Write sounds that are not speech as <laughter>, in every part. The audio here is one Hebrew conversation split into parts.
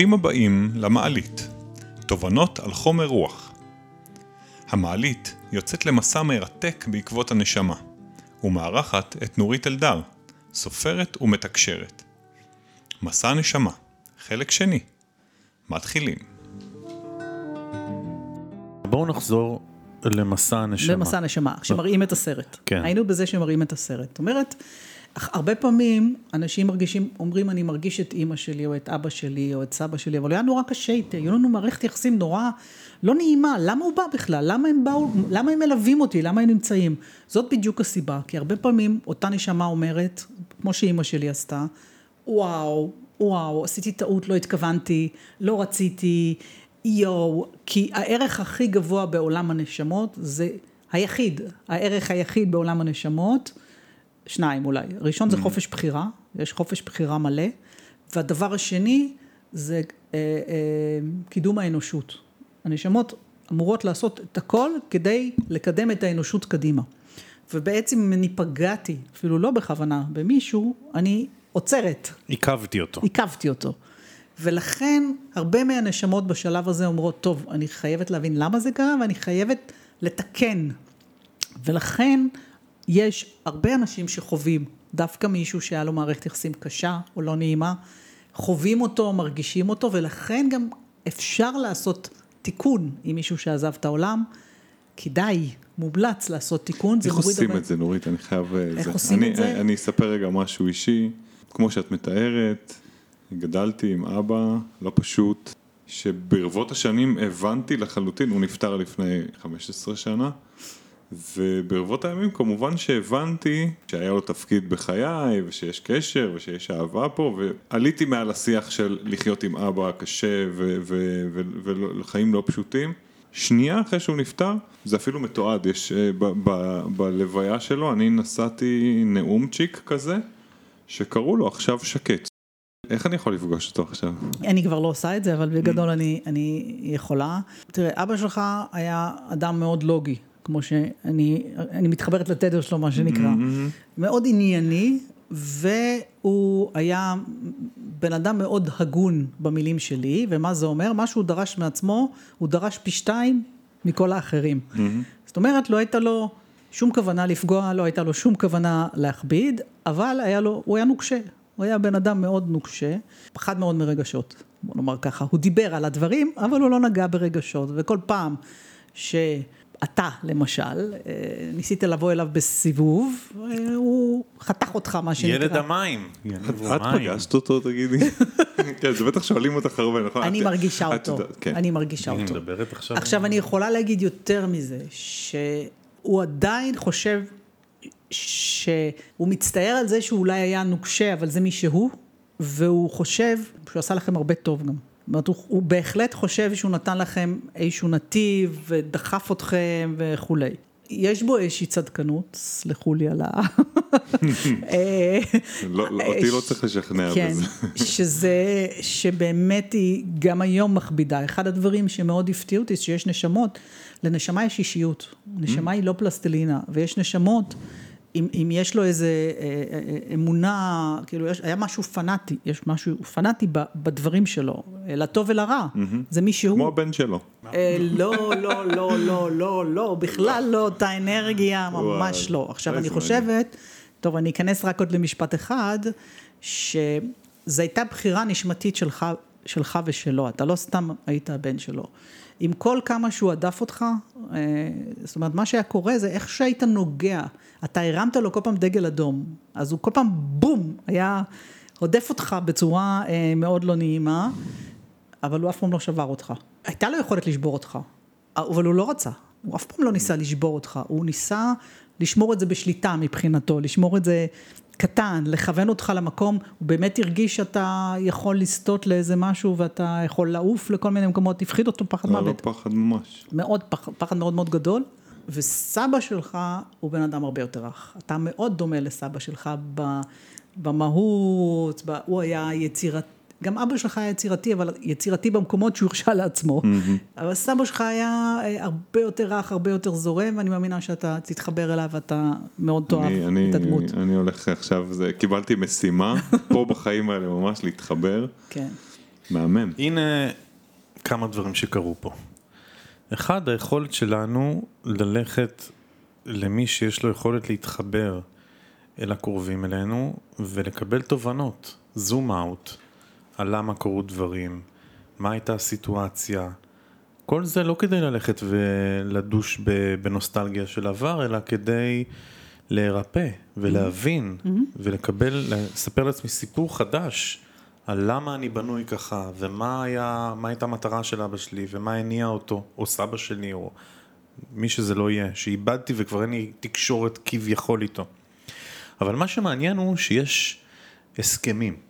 ברוכים הבאים למעלית, תובנות על חומר רוח. המעלית יוצאת למסע מרתק בעקבות הנשמה, ומארחת את נורית אלדר, סופרת ומתקשרת. מסע הנשמה, חלק שני. מתחילים. בואו נחזור למסע הנשמה. במסע הנשמה, שמראים את הסרט. כן. היינו בזה שמראים את הסרט. זאת אומרת, הרבה פעמים אנשים מרגישים, אומרים אני מרגיש את אימא שלי או את אבא שלי או את סבא שלי, אבל היה נורא קשה איתי, היו לנו מערכת יחסים נורא לא נעימה, למה הוא בא בכלל? למה הם באו, למה הם מלווים אותי? למה הם נמצאים? זאת בדיוק הסיבה, כי הרבה פעמים אותה נשמה אומרת, כמו שאימא שלי עשתה, וואו, וואו, עשיתי טעות, לא התכוונתי, לא רציתי, יואו, כי הערך הכי גבוה בעולם הנשמות זה היחיד, הערך היחיד בעולם הנשמות, שניים אולי, ראשון זה חופש בחירה, יש חופש בחירה מלא, והדבר השני זה אה, אה, קידום האנושות. הנשמות אמורות לעשות את הכל כדי לקדם את האנושות קדימה. ובעצם אם אני פגעתי, אפילו לא בכוונה, במישהו, אני עוצרת, עיכבתי אותו. עיכבתי אותו. ולכן הרבה מהנשמות בשלב הזה אומרות, טוב, אני חייבת להבין למה זה קרה ואני חייבת לתקן. ולכן יש הרבה אנשים שחווים, דווקא מישהו שהיה לו מערכת יחסים קשה או לא נעימה, חווים אותו, מרגישים אותו, ולכן גם אפשר לעשות תיקון עם מישהו שעזב את העולם. כדאי, מומלץ לעשות תיקון. איך עושים את זה, נורית? אני חייב... אה, איך זה. עושים אני, את זה? אני אספר רגע משהו אישי. כמו שאת מתארת, גדלתי עם אבא, לא פשוט, שברבות השנים הבנתי לחלוטין, הוא נפטר לפני 15 שנה, וברבות הימים כמובן שהבנתי שהיה לו תפקיד בחיי, ושיש קשר, ושיש אהבה פה, ועליתי מעל השיח של לחיות עם אבא קשה וחיים לא פשוטים. שנייה אחרי שהוא נפטר, זה אפילו מתועד, יש אה, בלוויה שלו, אני נשאתי נאומצ'יק כזה, שקראו לו עכשיו שקט. איך אני יכול לפגוש אותו עכשיו? אני כבר לא עושה את זה, אבל בגדול Mm. אני, אני יכולה. תראה, אבא שלך היה אדם מאוד לוגי, כמו שאני אני מתחברת לתדר שלו, מה שנקרא. Mm-hmm. מאוד ענייני, והוא היה בן אדם מאוד הגון במילים שלי, ומה זה אומר? מה שהוא דרש מעצמו, הוא דרש פי שתיים מכל האחרים. Mm-hmm. זאת אומרת, לא הייתה לו שום כוונה לפגוע, לא הייתה לו שום כוונה להכביד, אבל היה לו, הוא היה נוקשה. הוא היה בן אדם מאוד נוקשה, פחד מאוד מרגשות, בוא נאמר ככה. הוא דיבר על הדברים, אבל הוא לא נגע ברגשות, וכל פעם שאתה, למשל, אה, ניסית לבוא אליו בסיבוב, אה, הוא חתך אותך, מה שנקרא. ילד המים. את. פגשת אותו תגידי? <laughs> כן, זה בטח שואלים אותך הרבה, נכון? אני מרגישה אותו, כן. אני מרגישה אני אותו. מדברת עכשיו. עכשיו אני יכולה להגיד יותר מזה, שהוא עדיין חושב שהוא מצטער על זה שהוא אולי היה נוקשה, אבל זה מי שהוא, והוא חושב שהוא עשה לכם הרבה טוב גם. זאת אומרת, הוא, הוא בהחלט חושב שהוא נתן לכם איזשהו נתיב ודחף אתכם וכולי. יש בו איזושהי צדקנות, סלחו לי על ה... <laughs> אה, לא- לא, אותי לא צריך לשכנע כן, בזה. <laughs> שזה, שבאמת היא גם היום מכבידה. אחד הדברים שמאוד הפתיעו אותי, שיש נשמות, לנשמה יש אישיות. נשמה היא לא פלסטלינה, ויש נשמות, אם, אם יש לו איזה אה, אה, אמונה, כאילו יש, היה משהו פנאטי, יש משהו פנאטי ב- בדברים שלו, אה, לטוב ולרע, זה מי שהוא. כמו הבן שלו. אה, לא, לא, לא, לא, לא, לא, בכלל לא אותה אנרגיה, ממש לא. עכשיו, אני חושבת, טוב, אני אכנס רק עוד למשפט אחד, שזו הייתה בחירה נשמתית שלך, שלך ושלו, אתה לא סתם היית הבן שלו. עם כל כמה שהוא הדף אותך, אה, זאת אומרת, מה שהיה קורה זה איך שהיית נוגע, אתה הרמת לו כל פעם דגל אדום, אז הוא כל פעם בום, היה הודף אותך בצורה אה, מאוד לא נעימה. אבל הוא אף פעם לא שבר אותך. הייתה לו יכולת לשבור אותך, אבל הוא לא רצה. הוא אף פעם לא ניסה לשבור אותך, הוא ניסה לשמור את זה בשליטה מבחינתו, לשמור את זה קטן, לכוון אותך למקום, הוא באמת הרגיש שאתה יכול לסטות לאיזה משהו ואתה יכול לעוף לכל מיני מקומות, הפחיד אותו פחד לא, לא מוות. פחד ממש. מאוד פחד, פחד מאוד מאוד גדול, וסבא שלך הוא בן אדם הרבה יותר רך. אתה מאוד דומה לסבא שלך ב, במהות, הוא היה יצירתי, גם אבא שלך היה יצירתי, אבל יצירתי במקומות שהוא הרשה לעצמו. אבל סבא שלך היה אה, הרבה יותר רך, הרבה יותר זורם, ואני מאמינה שאתה תתחבר אליו ואתה מאוד תאהב אני- אני- את הדמות. אני הולך עכשיו, זה- קיבלתי משימה <laughs> פה בחיים האלה ממש להתחבר. כן. מהמם. הנה כמה דברים שקרו פה. אחד, היכולת שלנו ללכת למי שיש לו יכולת להתחבר אל הקרובים אלינו ולקבל תובנות, זום אאוט, על למה קרו דברים, מה הייתה הסיטואציה. כל זה לא כדי ללכת ולדוש בנוסטלגיה של עבר, אלא כדי להירפא ולהבין ולקבל, לספר לעצמי סיפור חדש על למה אני בנוי ככה, ומה היה, מה הייתה המטרה של אבא שלי, ומה הניע אותו, או סבא שלי, או מי שזה לא יהיה, שאיבדתי וכבר אין לי תקשורת כביכול איתו. אבל מה שמעניין הוא שיש הסכמים.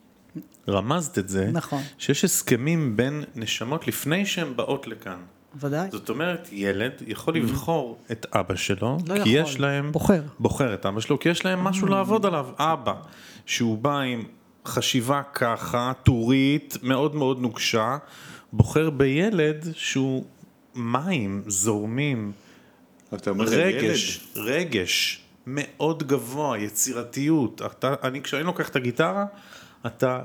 רמזת את זה, נכון. שיש הסכמים בין נשמות לפני שהן באות לכאן. ודאי. זאת אומרת, ילד יכול לבחור את אבא שלו, לא כי יכול, יש להם... בוחר. בוחר את אבא שלו, כי יש להם משהו לעבוד עליו. אבא, שהוא בא עם חשיבה ככה, טורית, מאוד מאוד נוקשה, בוחר בילד שהוא מים, זורמים, אתה אומר, רגש, רגש מאוד גבוה, יצירתיות. אתה, אני, כשאני לוקח את הגיטרה, אתה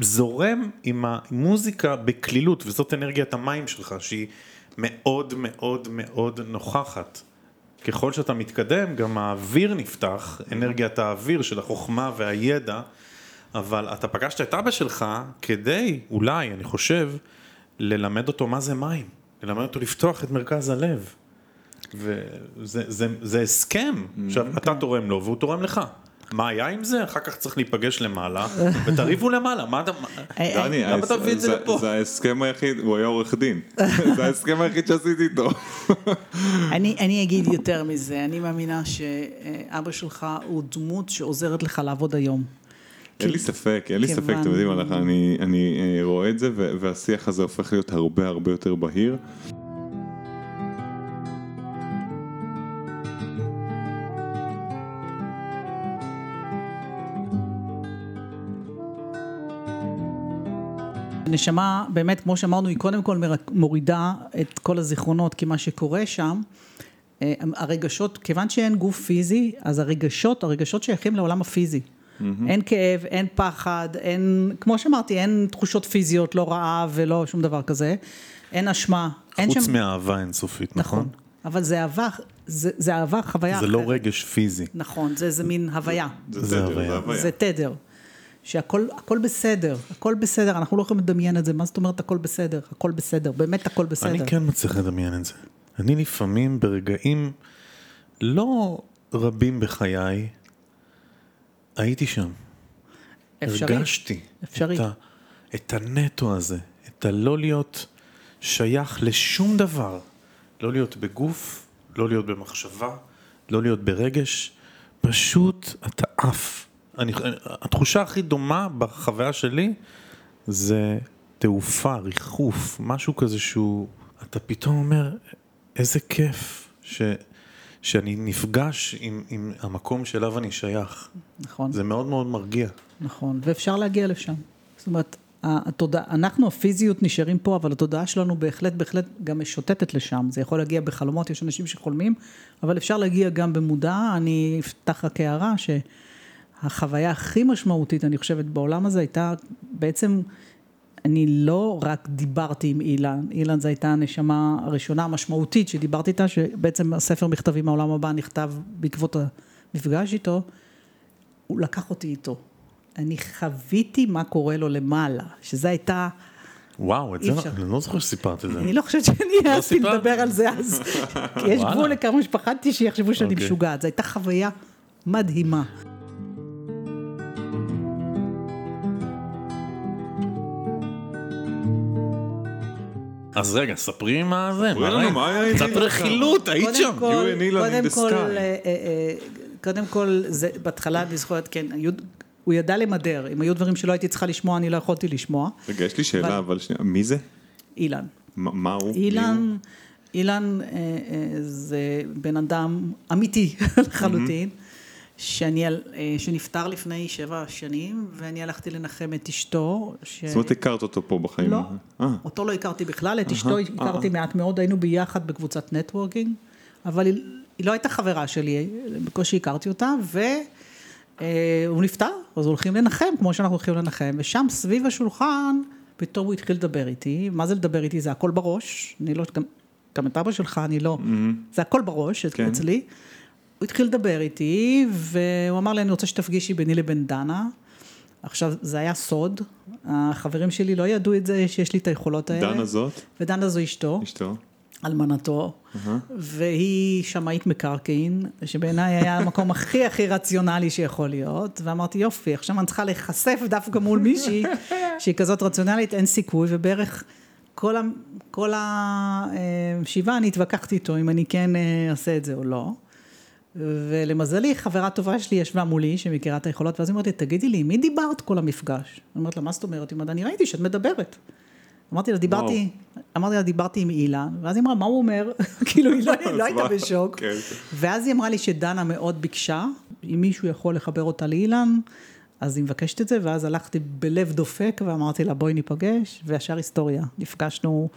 זורם עם המוזיקה בקלילות, וזאת אנרגיית המים שלך, שהיא מאוד מאוד מאוד נוכחת. ככל שאתה מתקדם, גם האוויר נפתח, אנרגיית האוויר של החוכמה והידע, אבל אתה פגשת את אבא שלך כדי, אולי, אני חושב, ללמד אותו מה זה מים, ללמד אותו לפתוח את מרכז הלב. וזה זה, זה הסכם, עכשיו אתה תורם לו והוא תורם לך. מה היה עם זה? אחר כך צריך להיפגש למעלה, ותריבו למעלה, מה אתה... דני, למה אתה מביא את זה לפה? זה ההסכם היחיד, הוא היה עורך דין. <laughs> זה ההסכם היחיד שעשיתי איתו. <laughs> אני, אני אגיד יותר מזה, אני מאמינה שאבא שלך הוא דמות שעוזרת לך לעבוד היום. אין לי ספק, אין לי ספק, אתם יודעים, אני אני, אה, רואה את זה, והשיח הזה הופך להיות הרבה הרבה יותר בהיר. הנשמה, באמת, כמו שאמרנו, היא קודם כל מורידה את כל הזיכרונות, כי מה שקורה שם, אה, הרגשות, כיוון שאין גוף פיזי, אז הרגשות, הרגשות שייכים לעולם הפיזי. אין כאב, אין פחד, אין, כמו שאמרתי, אין תחושות פיזיות, לא רעב ולא שום דבר כזה, אין אשמה, אין חוץ שם, מאהבה אינסופית, נכון? נכון, אבל זה אהבה, זה, זה אהבה, חוויה זה לא אחרת. רגש פיזי. נכון, זה איזה מין הוויה. זה תדר, הוויה. הוויה. זה תדר. שהכל הכל בסדר, הכל בסדר, אנחנו לא יכולים לדמיין את זה, מה זאת אומרת הכל בסדר? הכל בסדר, באמת הכל בסדר. אני כן מצליח לדמיין את זה. אני לפעמים ברגעים לא רבים בחיי, הייתי שם. אפשרי. הרגשתי אפשרי. את, ה, את הנטו הזה, את הלא להיות שייך לשום דבר. לא להיות בגוף, לא להיות במחשבה, לא להיות ברגש, פשוט אתה עף. אני, התחושה הכי דומה בחוויה שלי זה תעופה, ריחוף, משהו כזה שהוא, אתה פתאום אומר, איזה כיף ש, שאני נפגש עם, עם המקום שאליו אני שייך. נכון, זה מאוד מאוד מרגיע. נכון, ואפשר להגיע לשם. זאת אומרת, התודעה, אנחנו הפיזיות נשארים פה, אבל התודעה שלנו בהחלט, בהחלט גם משוטטת לשם. זה יכול להגיע בחלומות, יש אנשים שחולמים, אבל אפשר להגיע גם במודע. אני אפתח רק הערה שהחוויה הכי משמעותית, אני חושבת, בעולם הזה הייתה בעצם, אני לא רק דיברתי עם אילן, אילן זו הייתה הנשמה הראשונה המשמעותית שדיברתי איתה, שבעצם הספר מכתבים מהעולם הבא נכתב בעקבות המפגש איתו. הוא לקח אותי איתו. אני חוויתי מה קורה לו למעלה, שזו הייתה, וואו, את זה. אני לא זוכר שסיפרת את זה. אני לא חושבת שאני העזתי סיפרת? לדבר על זה אז, כי יש. גבול לכמה שפחדתי שיחשבו שאני אוקיי. משוגעת, זו הייתה חוויה מדהימה. אז רגע, ספרי מה זה, ספרי לנו, מה היה קצת איתי? רכילות, היית קודם שם. כל, קודם כל. אה, אה, אה, קודם כל, זה בהתחלה אני זוכרת, כן, הוא ידע למדר, אם היו דברים שלא הייתי צריכה לשמוע, אני לא יכולתי לשמוע, רגע, יש לי שאלה, אבל- שנייה, מי זה? אילן. מה הוא? אילן, אילן אה, אה, זה בן אדם אמיתי <laughs> לחלוטין, שאני, אה, שנפטר לפני שבע שנים, ואני הלכתי לנחם את אשתו. ש... זאת אומרת, הכרת אותו פה בחיים. לא, אה, אותו לא הכרתי בכלל, את אשתו הכרתי מעט מאוד, היינו ביחד בקבוצת נטוורקינג, אבל היא, היא לא הייתה חברה שלי, בקושי הכרתי אותה, והוא נפטר, אז הולכים לנחם, כמו שאנחנו הולכים לנחם, ושם סביב השולחן פתאום הוא התחיל לדבר איתי, מה זה לדבר איתי? זה הכל בראש, אני לא, גם, גם את אבא שלך אני לא, זה הכל בראש כן. אצלי. הוא התחיל לדבר איתי, והוא אמר לי, אני רוצה שתפגישי ביני לבין דנה. עכשיו, זה היה סוד, החברים שלי לא ידעו את זה, שיש לי את היכולות האלה. דנה זאת, ודנה זו אשתו, אשתו. אלמנתו, והיא שמאית מקרקעין, שבעיניי היה המקום הכי הכי רציונלי שיכול להיות, ואמרתי יופי, עכשיו אני צריכה להיחשף דווקא מול מישהי שהיא כזאת רציונלית, אין סיכוי, ובערך כל, ה, כל השבעה אני התווכחתי איתו אם אני כן אה, אעשה את זה או לא. ולמזלי, חברה טובה שלי ישבה מולי, שמכירה את היכולות, ואז היא אומרת לי, תגידי לי, עם מי דיברת כל המפגש? אני אומרת לה, מה זאת אומרת? היא אומרת, אני ראיתי שאת מדברת. אמרתי לה, דיברתי, אמרתי לה, דיברתי עם אילן, ואז היא אמרה, מה הוא אומר? <laughs> כאילו, היא לא, <laughs> לא הייתה בשוק. כן. ואז היא אמרה לי שדנה מאוד ביקשה, אם מישהו יכול לחבר אותה לאילן, אז היא מבקשת את זה, ואז הלכתי בלב דופק ואמרתי לה, בואי ניפגש, וישר היסטוריה, נפגשנו.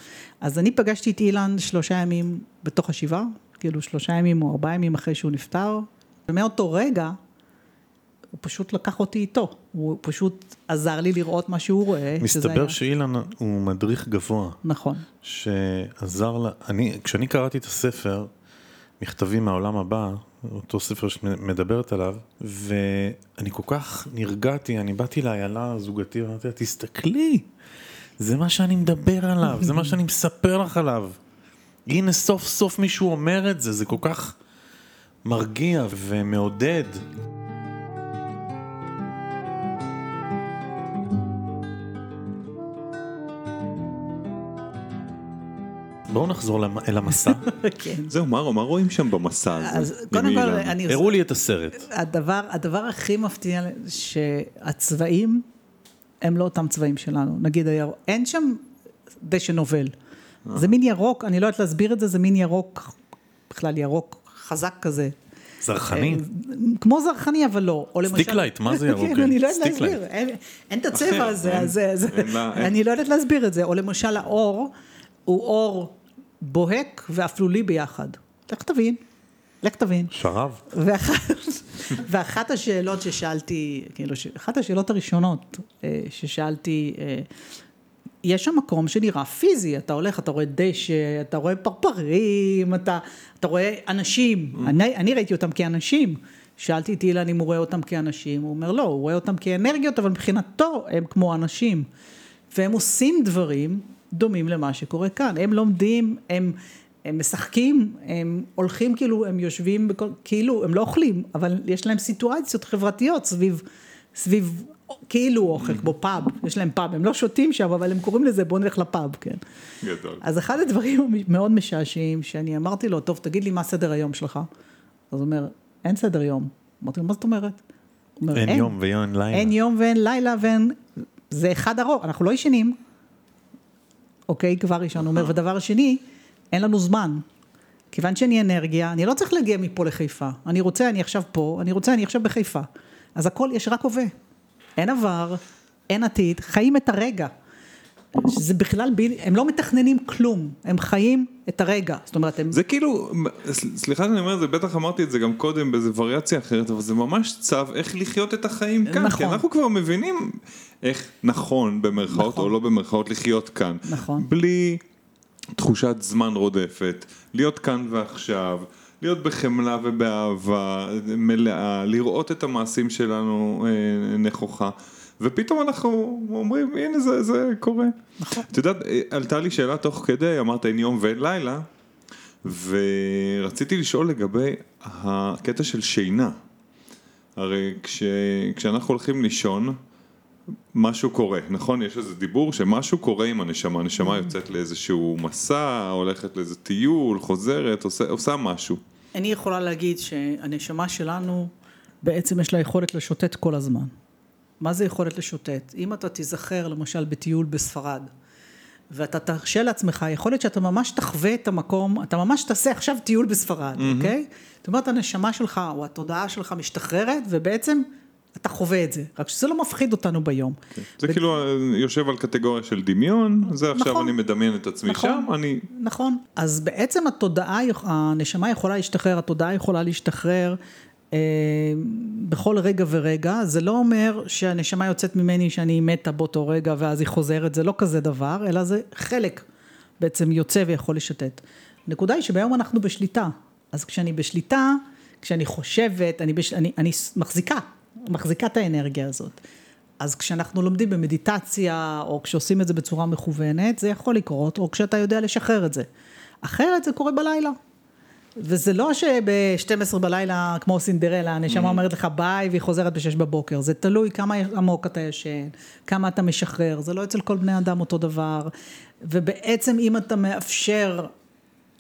אז אני פגשתי את אילן שלושה ימים בתוך השבעה, כאילו שלושה ימים או ארבעה ימים אחרי שהוא נפטר, ומאותו רגע, הוא פשוט לקח אותי איתו, הוא פשוט עזר לי לראות מה שהוא רואה. מסתבר היה- שאילן הוא מדריך גבוה, נכון. שעזר לה, אני, כשאני קראתי את הספר, מכתבים מהעולם הבא, אותו ספר שאת מדברת עליו, ואני כל כך נרגעתי, אני באתי לאיילה הזוגתי ואמרתי לה, תסתכלי, זה מה שאני מדבר עליו, זה מה שאני מספר לך עליו. הנה סוף סוף מישהו אומר את זה, זה כל כך מרגיע ומעודד. בואו נחזור אל המסע. <laughs> כן. זהו, מה, מה רואים שם במסע הזה? אז קודם כל? אני... הראו לי את הסרט. הדבר, הדבר הכי מפתיע שהצבעים הם לא אותם צבעים שלנו. נגיד הירוק, אין שם דשא נובל. זה מין ירוק, אני לא יודעת להסביר את זה, זה מין ירוק, בכלל ירוק חזק כזה. זרחני. אה, כמו זרחני, אבל לא. או למשל... סטיקלייט, מה זה <laughs> ירוק? כן, אני לא יודעת. להסביר. אין- את הצבע הזה. אני לא יודעת להסביר את זה. או למשל האור, הוא אור בוהק ואפלולי ביחד. לך תבין, לך תבין. שרב. ואחת, <laughs> ואחת השאלות ששאלתי, כאילו, אחת השאלות הראשונות אה, ששאלתי, אה, יש שם מקום שנראה פיזי, אתה הולך, אתה רואה דשא, אתה רואה פרפרים, אתה, אתה רואה אנשים, אני, אני ראיתי אותם כאנשים. שאלתי את אילן אם הוא רואה אותם כאנשים, הוא אומר לא, הוא רואה אותם כאנרגיות, אבל מבחינתו הם כמו אנשים. והם עושים דברים דומים למה שקורה כאן. הם לומדים, הם, הם משחקים, הם הולכים כאילו, הם יושבים, בכל, כאילו, הם לא אוכלים, אבל יש להם סיטואציות חברתיות סביב, סביב כאילו אוכל, כמו פאב, יש להם פאב, הם לא שותים שם, אבל הם קוראים לזה בוא נלך לפאב, כן. גדול. אז אחד הדברים המאוד משעשעים, שאני אמרתי לו, טוב, תגיד לי מה סדר היום שלך. אז הוא אומר, אין סדר יום. אמרתי לו, מה זאת אומרת? אומר, אין יום ואין לילה. אין יום ואין לילה ואין... זה אחד ארוך, אנחנו לא ישנים. אוקיי, כבר ראשון. הוא אומר, ודבר שני, אין לנו זמן. כיוון שאני אנרגיה, אני לא צריך להגיע מפה לחיפה. אני רוצה, אני עכשיו פה, אני רוצה, אני עכשיו בחיפה. אז הכל, יש רק הווה. אין עבר, אין עתיד, חיים את הרגע. שזה בכלל, ב- הם לא מתכננים כלום, הם חיים את הרגע. זאת אומרת, הם... זה כאילו, סליחה שאני אומר את זה, בטח אמרתי את זה גם קודם באיזה וריאציה אחרת, אבל זה ממש צו איך לחיות את החיים כאן, נכון. כי אנחנו כבר מבינים איך נכון במרכאות נכון. או לא במרכאות לחיות כאן. נכון. בלי תחושת זמן רודפת, להיות כאן ועכשיו, להיות בחמלה ובאהבה מלאה, לראות את המעשים שלנו אה, נכוחה. ופתאום אנחנו אומרים, הנה זה, זה קורה. נכון. את יודעת, אה, עלתה לי שאלה תוך כדי, אמרת אין יום ואין לילה, ורציתי לשאול לגבי הקטע של שינה. הרי כש, כשאנחנו הולכים לישון, משהו קורה, נכון? יש איזה דיבור שמשהו קורה עם הנשמה, הנשמה יוצאת לאיזשהו מסע, הולכת לאיזה טיול, חוזרת, עושה, עושה משהו. אני יכולה להגיד שהנשמה שלנו, בעצם יש לה יכולת לשוטט כל הזמן. מה זה יכולת לשוטט? אם אתה תיזכר למשל בטיול בספרד, ואתה תרשה לעצמך, יכול להיות שאתה ממש תחווה את המקום, אתה ממש תעשה עכשיו טיול בספרד, אוקיי? זאת אומרת, הנשמה שלך או התודעה שלך משתחררת, ובעצם אתה חווה את זה, רק שזה לא מפחיד אותנו ביום. זה כאילו אה, יושב על קטגוריה של דמיון, זה עכשיו נכון. אני מדמיין את עצמי נכון. שם, אני... נכון. אז בעצם התודעה, הנשמה יכולה להשתחרר, התודעה יכולה להשתחרר אה, בכל רגע ורגע, זה לא אומר שהנשמה יוצאת ממני שאני מתה באותו רגע ואז היא חוזרת, זה לא כזה דבר, אלא זה חלק בעצם יוצא ויכול לשתת. הנקודה היא שביום אנחנו בשליטה, אז כשאני בשליטה, כשאני חושבת, אני, בש... אני, אני מחזיקה, מחזיקה את האנרגיה הזאת. אז כשאנחנו לומדים במדיטציה, או כשעושים את זה בצורה מכוונת, זה יכול לקרות, או כשאתה יודע לשחרר את זה. אחרת זה קורה בלילה. וזה לא שב-12 בלילה, כמו סינדרלה, הנשמה אומרת לך ביי והיא חוזרת ב-6 בבוקר. זה תלוי כמה עמוק אתה ישן, כמה אתה משחרר, זה לא אצל כל בני אדם אותו דבר. ובעצם אם אתה מאפשר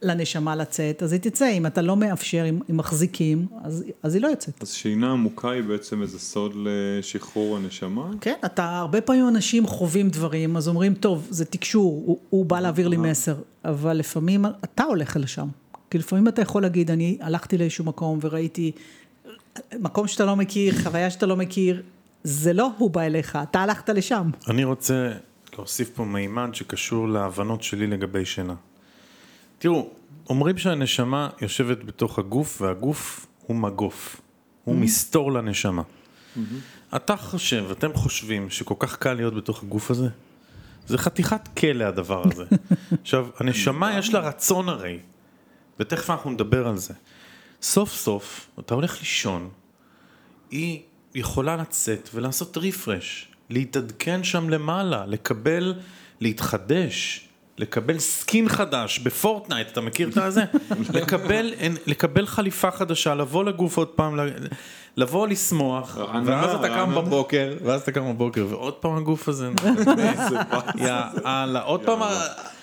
לנשמה לצאת, אז היא תצא, אם אתה לא מאפשר, אם, אם מחזיקים, אז, אז היא לא יוצאת. אז שינה עמוקה היא בעצם איזה סוד לשחרור הנשמה? כן, אתה, הרבה פעמים אנשים חווים דברים, אז אומרים, טוב, זה תקשור, הוא, הוא בא להעביר לי מסר, אבל לפעמים אתה הולך לשם. כי לפעמים אתה יכול להגיד, אני הלכתי לאיזשהו מקום וראיתי מקום שאתה לא מכיר, חוויה שאתה לא מכיר, זה לא הוא בא אליך, אתה הלכת לשם. אני רוצה להוסיף פה מימד שקשור להבנות שלי לגבי שינה. תראו, אומרים שהנשמה יושבת בתוך הגוף והגוף הוא מגוף, הוא mm-hmm. מסתור לנשמה. Mm-hmm. אתה חושב, אתם חושבים שכל כך קל להיות בתוך הגוף הזה? זה חתיכת כלא הדבר הזה. <laughs> עכשיו, הנשמה יש לה רצון הרי, ותכף אנחנו נדבר על זה. סוף סוף, אתה הולך לישון, היא יכולה לצאת ולעשות refresh, להתעדכן שם למעלה, לקבל, להתחדש, לקבל skin חדש בפורטנייט, אתה מכיר את הזה? <laughs> לקבל, לקבל חליפה חדשה, לבוא לגוף עוד פעם, לבוא לשמוח, ואז אתה קם בבוקר, ואז אתה קם בבוקר, ועוד פעם הגוף הזה, <laughs> יאללה, עוד פעם,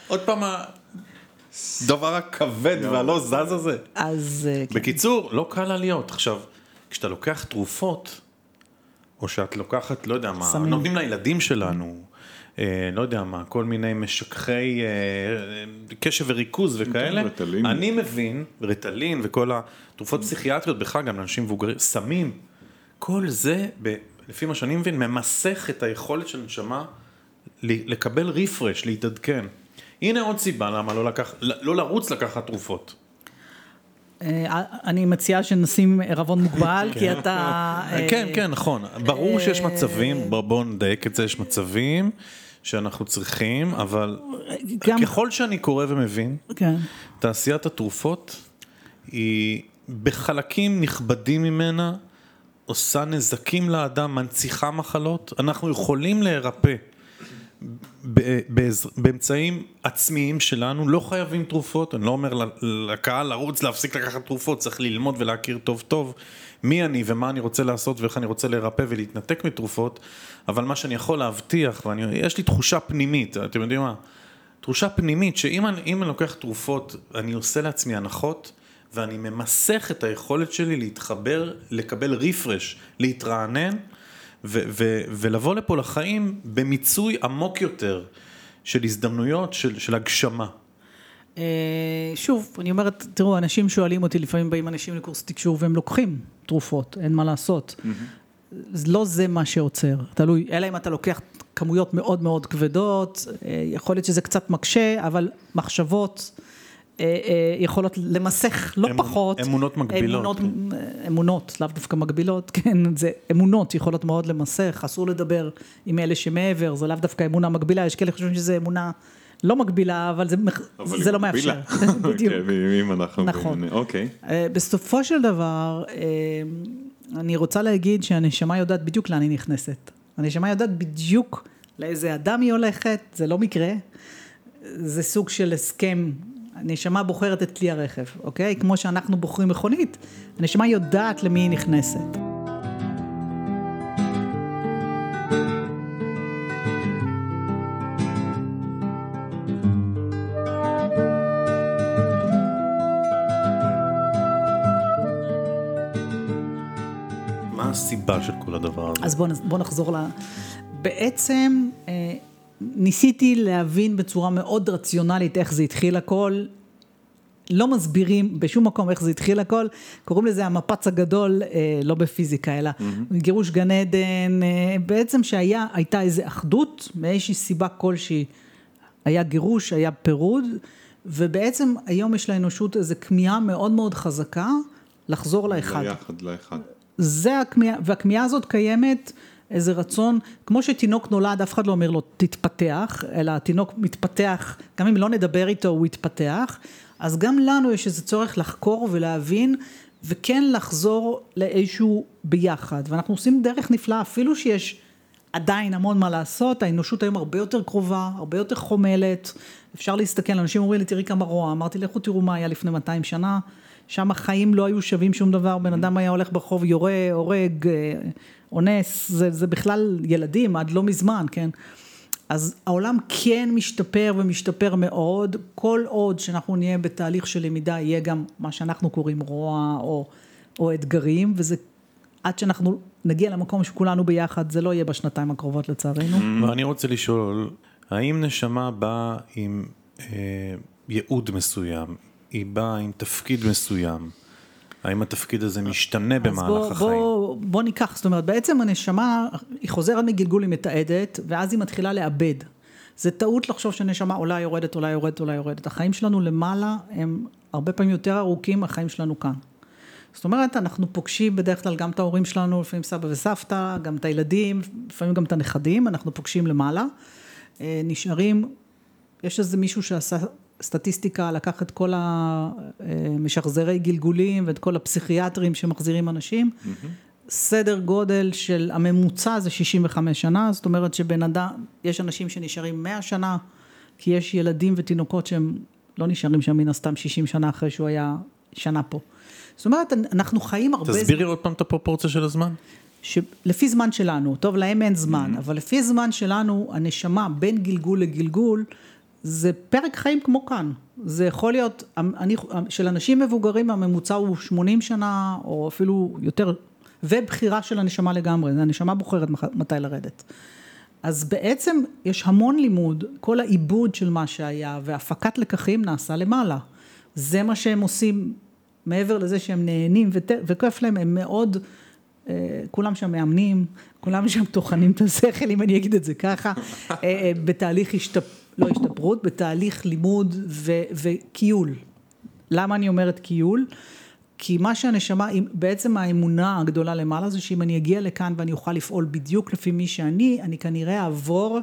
עוד פעם הדבר הכבד והלא זז הזה. אז... אה, כן. בקיצור, לא קל לה להיות. עכשיו, כשאתה לוקח תרופות, או שאת לוקחת, לא יודע מה, נותנים לילדים שלנו, לא יודע מה, כל מיני משככי אה, קשב וריכוז וכאלה, רטלין. אני מבין, רטלין וכל התרופות פסיכיאטריות, בכלל גם לאנשים מבוגרים, סמים, כל זה, ב, לפי מה שאני מבין, ממסך את היכולת של נשמה לקבל רפרש, להתעדכן. הנה עוד סיבה למה לא, לקח, לא לרוץ לקחת תרופות. אה, אני מציעה שנשים ערבון מוגבל, <laughs> כי אתה... כן, כן, נכון. ברור שיש מצבים, בואו נדייק את זה, יש מצבים שאנחנו צריכים, אבל גם... ככל שאני קורא ומבין, כן. תעשיית התרופות היא בחלקים נכבדים ממנה עושה נזקים לאדם, מנציחה מחלות, אנחנו יכולים להירפא. באמצעים עצמיים שלנו, לא חייבים תרופות, אני לא אומר לקהל לרוץ להפסיק לקחת תרופות, צריך ללמוד ולהכיר טוב טוב מי אני ומה אני רוצה לעשות ואיך אני רוצה להירפא ולהתנתק מתרופות, אבל מה שאני יכול להבטיח, ויש לי תחושה פנימית, אתם יודעים מה? תחושה פנימית שאם אני, אני לוקח תרופות, אני עושה לעצמי הנחות ואני ממסך את היכולת שלי להתחבר, לקבל רפרש, להתרענן ולבוא לפה לחיים במיצוי עמוק יותר של הזדמנויות, של, של הגשמה. אה, שוב, אני אומרת, תראו, אנשים שואלים אותי, לפעמים באים אנשים לקורס תקשור והם לוקחים תרופות, אין מה לעשות. Mm-hmm. לא זה מה שעוצר, תלוי, אלא אם אתה לוקח כמויות מאוד מאוד כבדות, אה, יכול להיות שזה קצת מקשה, אבל מחשבות יכולות למסך לא אמונ, פחות. אמונות מגבילות. אמונות, כן. אמונות, לאו דווקא מגבילות, <laughs> כן, זה אמונות יכולות מאוד למסך, אסור לדבר עם אלה שמעבר, זה לאו דווקא אמונה מגבילה, יש כאלה חושבים שזה אמונה לא מגבילה, אבל זה, אבל זה לא מאפשר. <laughs> <laughs> בדיוק. אוקיי, אם אנחנו... נכון. אוקיי. אה, בסופו של דבר, אני רוצה להגיד שהנשמה יודעת בדיוק לאן היא נכנסת. הנשמה יודעת בדיוק לאיזה אדם היא הולכת, זה לא מקרה. זה סוג של הסכם הנשמה בוחרת את כלי הרכב, אוקיי? כמו שאנחנו בוחרים מכונית, הנשמה יודעת למי היא נכנסת. מה הסיבה של כל הדבר הזה? אז בואו בוא נחזור ל... בעצם... אה, ניסיתי להבין בצורה מאוד רציונלית איך זה התחיל הכל. לא מסבירים בשום מקום איך זה התחיל הכל, קוראים לזה המפץ הגדול, אה, לא בפיזיקה, אלא mm-hmm. גירוש גן עדן, אה, בעצם שהייתה איזו אחדות, מאיזושהי סיבה כלשהי, היה גירוש, היה פירוד, ובעצם היום יש לאנושות איזו כמיהה מאוד מאוד חזקה לחזור לאחד. ליחד, לאחד. זה הכמיהה, והכמיהה הזאת קיימת איזה רצון, כמו שתינוק נולד, אף אחד לא אומר לו תתפתח, אלא התינוק מתפתח, גם אם לא נדבר איתו הוא יתפתח, אז גם לנו יש איזה צורך לחקור ולהבין, וכן לחזור לאיזשהו ביחד, ואנחנו עושים דרך נפלאה, אפילו שיש עדיין המון מה לעשות, האנושות היום הרבה יותר קרובה, הרבה יותר חומלת, אפשר להסתכל, אנשים אומרים לי תראי כמה רוע, אמרתי לכו תראו מה היה לפני 200 שנה, שם החיים לא היו שווים שום דבר, בן אדם היה הולך ברחוב, יורה, הורג, אה, אונס, זה, זה בכלל ילדים עד לא מזמן, כן? אז העולם כן משתפר ומשתפר מאוד, כל עוד שאנחנו נהיה בתהליך של למידה, יהיה גם מה שאנחנו קוראים רוע או, או אתגרים, וזה עד שאנחנו נגיע למקום שכולנו ביחד, זה לא יהיה בשנתיים הקרובות לצערנו. ואני רוצה לשאול, האם נשמה באה עם אה, ייעוד מסוים, היא באה עם תפקיד מסוים, האם התפקיד הזה משתנה במהלך בוא, החיים? בוא, בוא ניקח, זאת אומרת, בעצם הנשמה, היא חוזרת מגלגול, היא מתעדת, ואז היא מתחילה לאבד. זה טעות לחשוב שנשמה עולה, יורדת, עולה, יורדת, עולה, יורדת. החיים שלנו למעלה הם הרבה פעמים יותר ארוכים מהחיים שלנו כאן. זאת אומרת, אנחנו פוגשים בדרך כלל גם את ההורים שלנו, לפעמים סבא וסבתא, גם את הילדים, לפעמים גם את הנכדים, אנחנו פוגשים למעלה. אה, נשארים, יש איזה מישהו שעשה סטטיסטיקה, לקח את כל המשחזרי גלגולים ואת כל הפסיכיאטרים שמחזירים אנשים. סדר גודל של הממוצע זה 65 שנה, זאת אומרת שבן אדם, יש אנשים שנשארים 100 שנה, כי יש ילדים ותינוקות שהם לא נשארים שם מן הסתם 60 שנה אחרי שהוא היה שנה פה. זאת אומרת, אנחנו חיים הרבה... תסבירי עוד פעם את הפרופורציה של הזמן. שלפי זמן שלנו, טוב להם אין זמן, mm-hmm. אבל לפי זמן שלנו הנשמה בין גלגול לגלגול זה פרק חיים כמו כאן, זה יכול להיות, אני, של אנשים מבוגרים הממוצע הוא 80 שנה או אפילו יותר, ובחירה של הנשמה לגמרי, הנשמה בוחרת מתי לרדת. אז בעצם יש המון לימוד, כל העיבוד של מה שהיה והפקת לקחים נעשה למעלה. זה מה שהם עושים מעבר לזה שהם נהנים וכיף להם, הם מאוד, אה, כולם שם מאמנים, כולם שם טוחנים את השכל, אם אני אגיד את זה ככה, אה, אה, בתהליך השתפ... לא השתפרות, בתהליך לימוד ו... וקיול. למה אני אומרת קיול? כי מה שהנשמה, בעצם האמונה הגדולה למעלה זה שאם אני אגיע לכאן ואני אוכל לפעול בדיוק לפי מי שאני, אני כנראה אעבור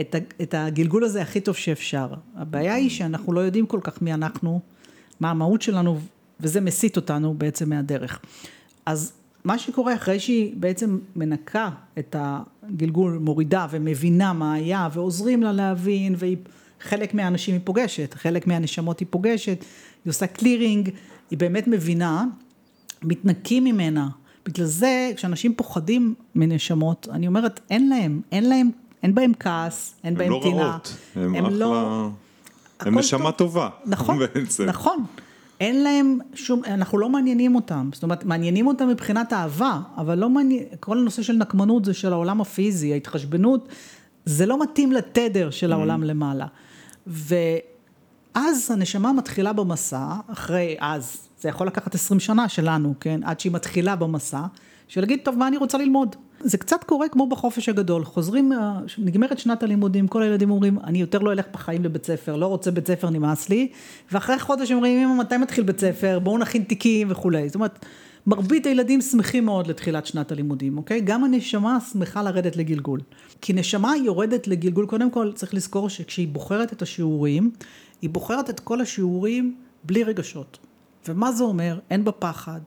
את הגלגול הזה הכי טוב שאפשר. הבעיה היא שאנחנו לא יודעים כל כך מי אנחנו, מה המהות שלנו, וזה מסיט אותנו בעצם מהדרך. אז מה שקורה אחרי שהיא בעצם מנקה את הגלגול, מורידה ומבינה מה היה ועוזרים לה להבין והיא חלק מהאנשים היא פוגשת, חלק מהנשמות היא פוגשת, היא עושה קלירינג, היא באמת מבינה, מתנקים ממנה. בגלל זה כשאנשים פוחדים מנשמות, אני אומרת אין להם, אין להם, אין בהם כעס, אין בהם לא טינה. רעות, הם, הם אחלה, לא... הם נשמה טוב. טובה. נכון, נכון. אין להם שום, אנחנו לא מעניינים אותם, זאת אומרת מעניינים אותם מבחינת אהבה, אבל לא מעניין, כל הנושא של נקמנות זה של העולם הפיזי, ההתחשבנות, זה לא מתאים לתדר של העולם mm. למעלה. ואז הנשמה מתחילה במסע, אחרי אז, זה יכול לקחת עשרים שנה שלנו, כן, עד שהיא מתחילה במסע, של להגיד, טוב, מה אני רוצה ללמוד? זה קצת קורה כמו בחופש הגדול, חוזרים, נגמרת שנת הלימודים, כל הילדים אומרים, אני יותר לא אלך בחיים לבית ספר, לא רוצה בית ספר, נמאס לי, ואחרי חודש אומרים, אמא, מתי מתחיל בית ספר, בואו נכין תיקים וכולי, זאת אומרת, מרבית הילדים שמחים מאוד לתחילת שנת הלימודים, אוקיי? גם הנשמה שמחה לרדת לגלגול. כי נשמה יורדת לגלגול, קודם כל צריך לזכור שכשהיא בוחרת את השיעורים, היא בוחרת את כל השיעורים בלי רגשות. ומה זה אומר? אין בה פחד.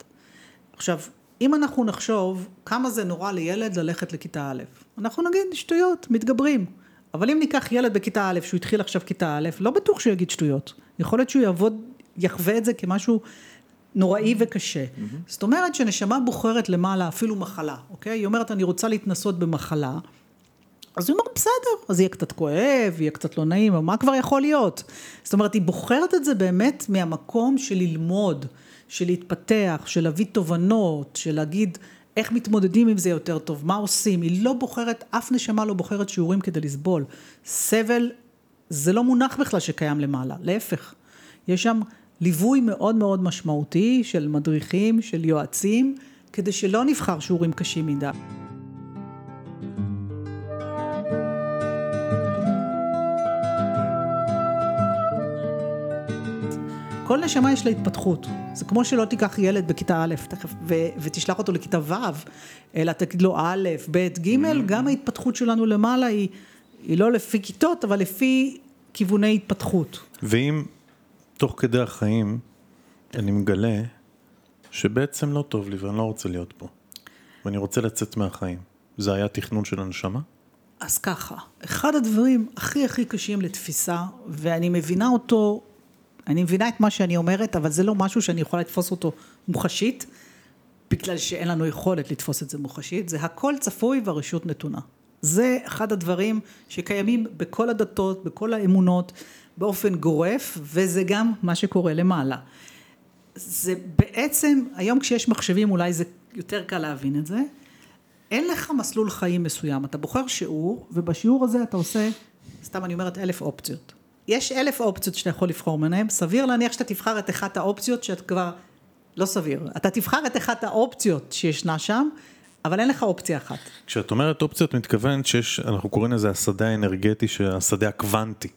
עכשיו, אם אנחנו נחשוב כמה זה נורא לילד ללכת לכיתה א', אנחנו נגיד שטויות, מתגברים. אבל אם ניקח ילד בכיתה א', שהוא התחיל עכשיו כיתה א', לא בטוח שהוא יגיד שטויות. יכול להיות שהוא יעבוד, יחווה את זה כמשהו נוראי וקשה. Mm-hmm. זאת אומרת שנשמה בוחרת למעלה אפילו מחלה, אוקיי? היא אומרת, אני רוצה להתנסות במחלה. אז היא אומרת, בסדר, אז יהיה קצת כואב, יהיה קצת לא נעים, מה כבר יכול להיות? זאת אומרת, היא בוחרת את זה באמת מהמקום של ללמוד. של להתפתח, של להביא תובנות, של להגיד איך מתמודדים עם זה יותר טוב, מה עושים, היא לא בוחרת, אף נשמה לא בוחרת שיעורים כדי לסבול. סבל זה לא מונח בכלל שקיים למעלה, להפך. יש שם ליווי מאוד מאוד משמעותי של מדריכים, של יועצים, כדי שלא נבחר שיעורים קשים מדי. כל נשמה יש לה התפתחות. זה כמו שלא תיקח ילד בכיתה א', תכף, ו- ותשלח אותו לכיתה ו', אלא תגיד לו א', ב', ג', גם ההתפתחות שלנו למעלה היא, היא לא לפי כיתות, אבל לפי כיווני התפתחות. ואם תוך כדי החיים אני מגלה שבעצם לא טוב לי ואני לא רוצה להיות פה, ואני רוצה לצאת מהחיים, זה היה תכנון של הנשמה? אז ככה, אחד הדברים הכי הכי קשים לתפיסה, ואני מבינה אותו, אני מבינה את מה שאני אומרת, אבל זה לא משהו שאני יכולה לתפוס אותו מוחשית, בגלל שאין לנו יכולת לתפוס את זה מוחשית, זה הכל צפוי והרשות נתונה. זה אחד הדברים שקיימים בכל הדתות, בכל האמונות, באופן גורף, וזה גם מה שקורה למעלה. זה בעצם, היום כשיש מחשבים אולי זה יותר קל להבין את זה, אין לך מסלול חיים מסוים, אתה בוחר שיעור, ובשיעור הזה אתה עושה, סתם אני אומרת אלף אופציות. יש אלף אופציות שאתה יכול לבחור ביניהם, סביר להניח שאתה תבחר את אחת האופציות שאת כבר, לא סביר, אתה תבחר את אחת האופציות שישנה שם, אבל אין לך אופציה אחת. כשאת אומרת אופציות, מתכוונת שיש, אנחנו קוראים לזה השדה האנרגטי, השדה הקוונטי.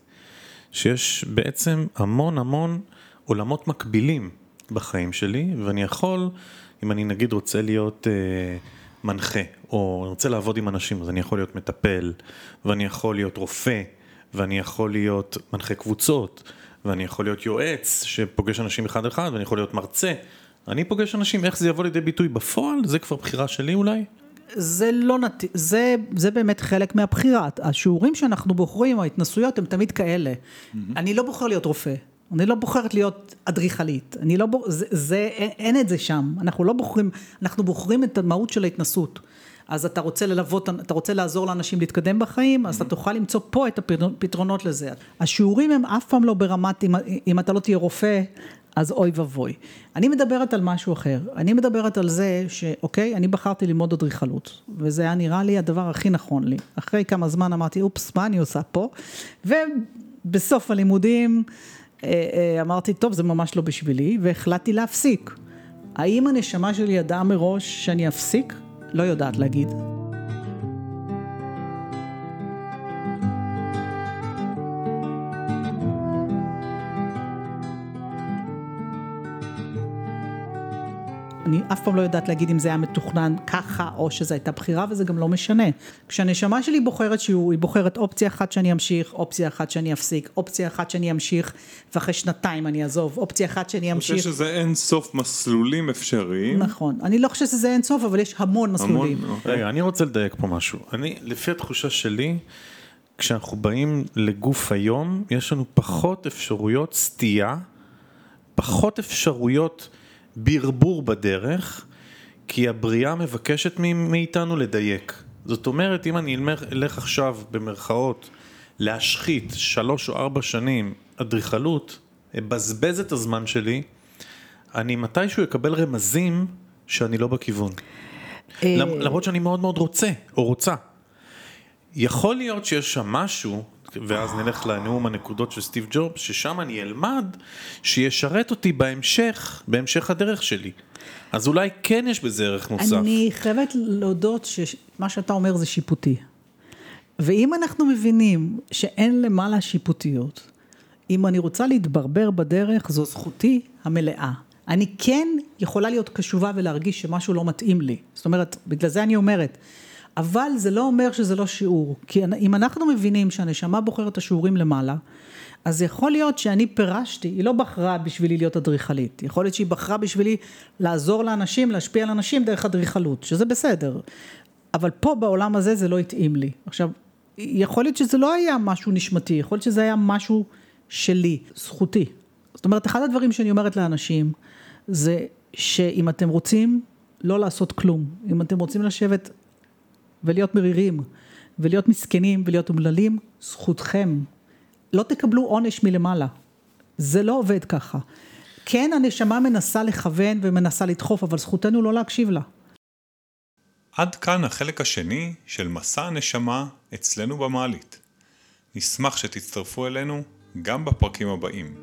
שיש בעצם המון המון עולמות מקבילים בחיים שלי, ואני יכול, אם אני נגיד רוצה להיות אה, מנחה, או אני רוצה לעבוד עם אנשים, אז אני יכול להיות מטפל, ואני יכול להיות רופא, ואני יכול להיות מנחה קבוצות, ואני יכול להיות יועץ שפוגש אנשים אחד אחד, ואני יכול להיות מרצה. אני פוגש אנשים, איך זה יבוא לידי ביטוי בפועל? זה כבר בחירה שלי אולי? זה לא נת... זה, זה באמת חלק מהבחירה. השיעורים שאנחנו בוחרים, ההתנסויות, הם תמיד כאלה. Mm-hmm. אני לא בוחר להיות רופא. אני לא בוחרת להיות אדריכלית, אני לא בוחר, זה, זה, אין, אין את זה שם, אנחנו לא בוחרים, אנחנו בוחרים את המהות של ההתנסות. אז אתה רוצה ללוות, אתה רוצה לעזור לאנשים להתקדם בחיים, אז אתה תוכל למצוא פה את הפתרונות לזה. השיעורים הם אף פעם לא ברמת, אם, אם אתה לא תהיה רופא, אז אוי ואבוי. אני מדברת על משהו אחר, אני מדברת על זה שאוקיי, אני בחרתי ללמוד אדריכלות, וזה היה נראה לי הדבר הכי נכון לי. אחרי כמה זמן אמרתי, אופס, מה אני עושה פה? ובסוף הלימודים אה, אה, אמרתי, טוב, זה ממש לא בשבילי, והחלטתי להפסיק. האם הנשמה שלי ידעה מראש שאני אפסיק? לא יודעת להגיד. פעם לא יודעת להגיד אם זה היה מתוכנן ככה או שזו הייתה בחירה וזה גם לא משנה. כשהנשמה שלי בוחרת שיעור, היא בוחרת אופציה אחת שאני אמשיך, אופציה אחת שאני אפסיק, אופציה אחת שאני אמשיך ואחרי שנתיים אני אעזוב, אופציה אחת שאני אמשיך. אני חושב שזה אין סוף מסלולים אפשריים. נכון, אני לא חושב שזה אין סוף אבל יש המון מסלולים. המון, אוקיי. רגע, אני רוצה לדייק פה משהו. אני, לפי התחושה שלי, כשאנחנו באים לגוף היום, יש לנו פחות אפשרויות סטייה, פחות אפשרויות ברבור בדרך, כי הבריאה מבקשת מאיתנו לדייק. זאת אומרת, אם אני אלך עכשיו במרכאות להשחית שלוש או ארבע שנים אדריכלות, אבזבז את הזמן שלי, אני מתישהו אקבל רמזים שאני לא בכיוון. אה, למרות שאני מאוד מאוד רוצה, או רוצה. יכול להיות שיש שם משהו ואז נלך לנאום הנקודות של סטיב ג'ובס, ששם אני אלמד שישרת אותי בהמשך, בהמשך הדרך שלי. אז אולי כן יש בזה ערך מוסף. אני חייבת להודות שמה שאתה אומר זה שיפוטי. ואם אנחנו מבינים שאין למעלה שיפוטיות, אם אני רוצה להתברבר בדרך, זו זכותי המלאה. אני כן יכולה להיות קשובה ולהרגיש שמשהו לא מתאים לי. זאת אומרת, בגלל זה אני אומרת, אבל זה לא אומר שזה לא שיעור, כי אם אנחנו מבינים שהנשמה בוחרת את השיעורים למעלה, אז יכול להיות שאני פירשתי, היא לא בחרה בשבילי להיות אדריכלית, יכול להיות שהיא בחרה בשבילי לעזור לאנשים, להשפיע על אנשים דרך אדריכלות, שזה בסדר, אבל פה בעולם הזה זה לא התאים לי. עכשיו, יכול להיות שזה לא היה משהו נשמתי, יכול להיות שזה היה משהו שלי, זכותי. זאת אומרת, אחד הדברים שאני אומרת לאנשים, זה שאם אתם רוצים לא לעשות כלום, אם אתם רוצים לשבת ולהיות מרירים, ולהיות מסכנים ולהיות אומללים, זכותכם. לא תקבלו עונש מלמעלה. זה לא עובד ככה. כן, הנשמה מנסה לכוון ומנסה לדחוף, אבל זכותנו לא להקשיב לה. עד כאן החלק השני של מסע הנשמה אצלנו במעלית. נשמח שתצטרפו אלינו גם בפרקים הבאים.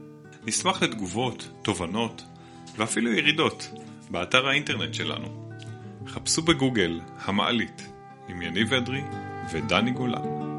נשמח לתגובות, תובנות ואפילו ירידות באתר האינטרנט שלנו. חפשו בגוגל המעלית עם יניב אדרי ודני גולן.